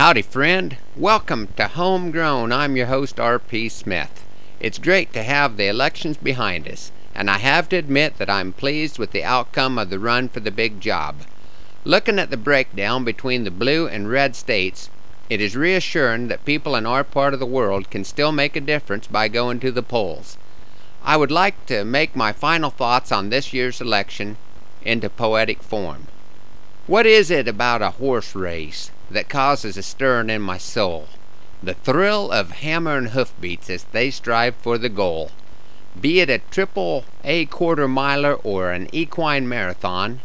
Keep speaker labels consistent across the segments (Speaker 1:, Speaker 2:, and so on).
Speaker 1: Howdy, friend. Welcome to Homegrown. I'm your host, R.P. Smith. It's great to have the elections behind us, and I have to admit that I'm pleased with the outcome of the run for the big job. Looking at the breakdown between the blue and red states, it is reassuring that people in our part of the world can still make a difference by going to the polls. I would like to make my final thoughts on this year's election into poetic form. What is it about a horse race that causes a stirring in my soul? The thrill of hammer and hoofbeats as they strive for the goal. Be it a triple A quarter miler or an equine marathon,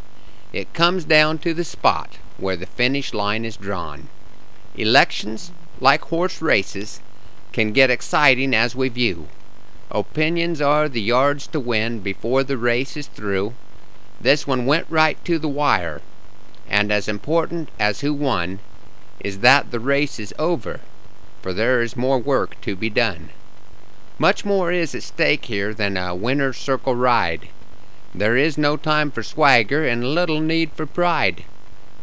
Speaker 1: it comes down to the spot where the finish line is drawn. Elections, like horse races, can get exciting as we view. Opinions are the yards to win before the race is through. This one went right to the wire, and as important as who won is that the race is over, for there is more work to be done. Much more is at stake here than a winner's circle ride. There is no time for swagger and little need for pride.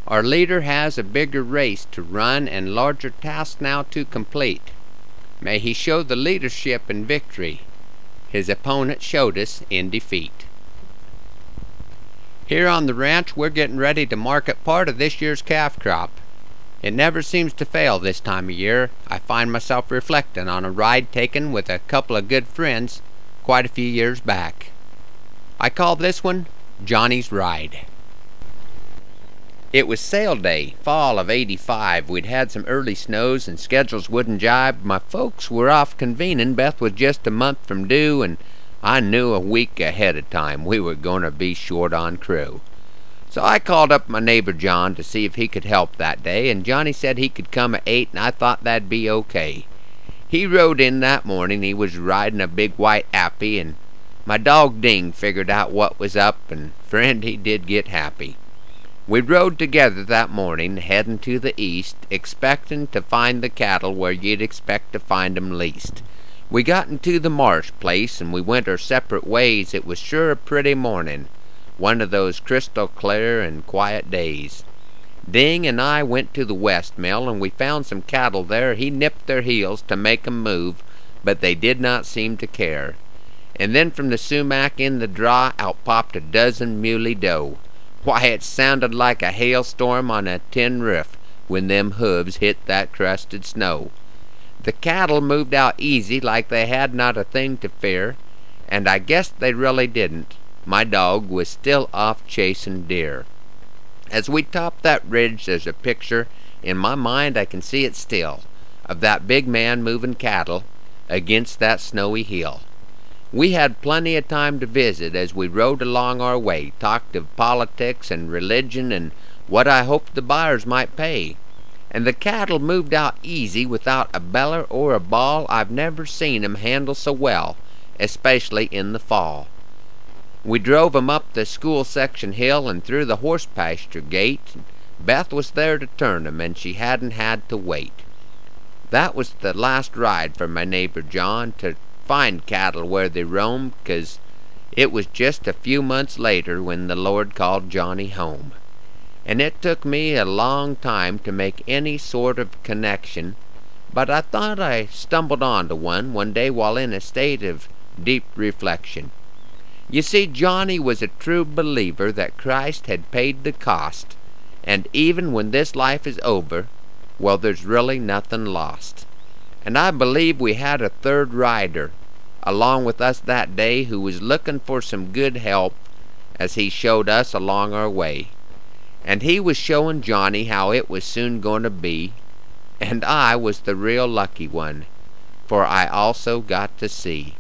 Speaker 1: Our leader has a bigger race to run and larger tasks now to complete. May he show the leadership in victory. His opponent showed us in defeat. Here on the ranch, we're getting ready to market part of this year's calf crop. It never seems to fail this time of year. I find myself reflecting on a ride taken with a couple of good friends quite a few years back. I call this one Johnny's Ride. It was sale day, fall of 85. We'd had some early snows and schedules wouldn't jibe. My folks were off convening. Beth was just a month from due, and I knew a week ahead of time we were going to be short on crew. So I called up my neighbor John to see if he could help that day, and Johnny said he could come at eight, and I thought that'd be okay. He rode in that morning. He was riding a big white appy, and my dog Ding figured out what was up, and friend, he did get happy. We rode together that morning, headin' to the east, expectin' to find the cattle where you'd expect to find 'em least. We got into the marsh place and we went our separate ways. It was sure a pretty morning, one of those crystal clear and quiet days. Ding and I went to the west mill and we found some cattle there. He nipped their heels to make 'em move, but they did not seem to care. And then from the sumac in the draw out popped a dozen muley doe. Why, it sounded like a hailstorm on a tin roof when them hooves hit that crusted snow. The cattle moved out easy like they had not a thing to fear, and I guess they really didn't. My dog was still off chasing deer. As we topped that ridge, there's a picture, in my mind I can see it still, of that big man moving cattle against that snowy hill. We had plenty of time to visit as we rode along our way, talked of politics and religion and what I hoped the buyers might pay and the cattle moved out easy without a beller or a bawl. I've never seen 'em handle so well, especially in the fall. We drove 'em up the school section hill and through the horse pasture gate. Beth was there to turn 'em, and she hadn't had to wait. That was the last ride for my neighbor John to find cattle where they roam, 'cause it was just a few months later when the Lord called Johnny home and it took me a long time to make any sort of connection, but I thought I stumbled onto one one day while in a state of deep reflection. You see, Johnny was a true believer that Christ had paid the cost, and even when this life is over, well, there's really nothing lost. And I believe we had a third rider along with us that day who was looking for some good help as he showed us along our way and he was showing Johnny how it was soon going to be, and I was the real lucky one, for I also got to see.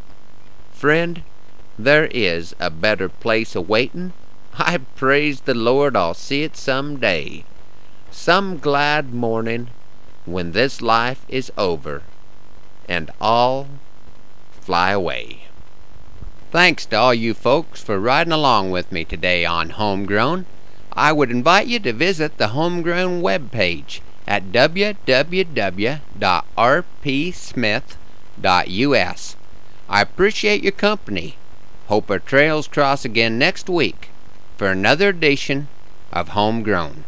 Speaker 1: Friend, there is a better place awaitin'. I praise the Lord I'll see it some day, some glad morning when this life is over, and all fly away. Thanks to all you folks for riding along with me today on Homegrown. I would invite you to visit the Homegrown webpage at www.rpsmith.us. I appreciate your company. Hope our trails cross again next week for another edition of Homegrown.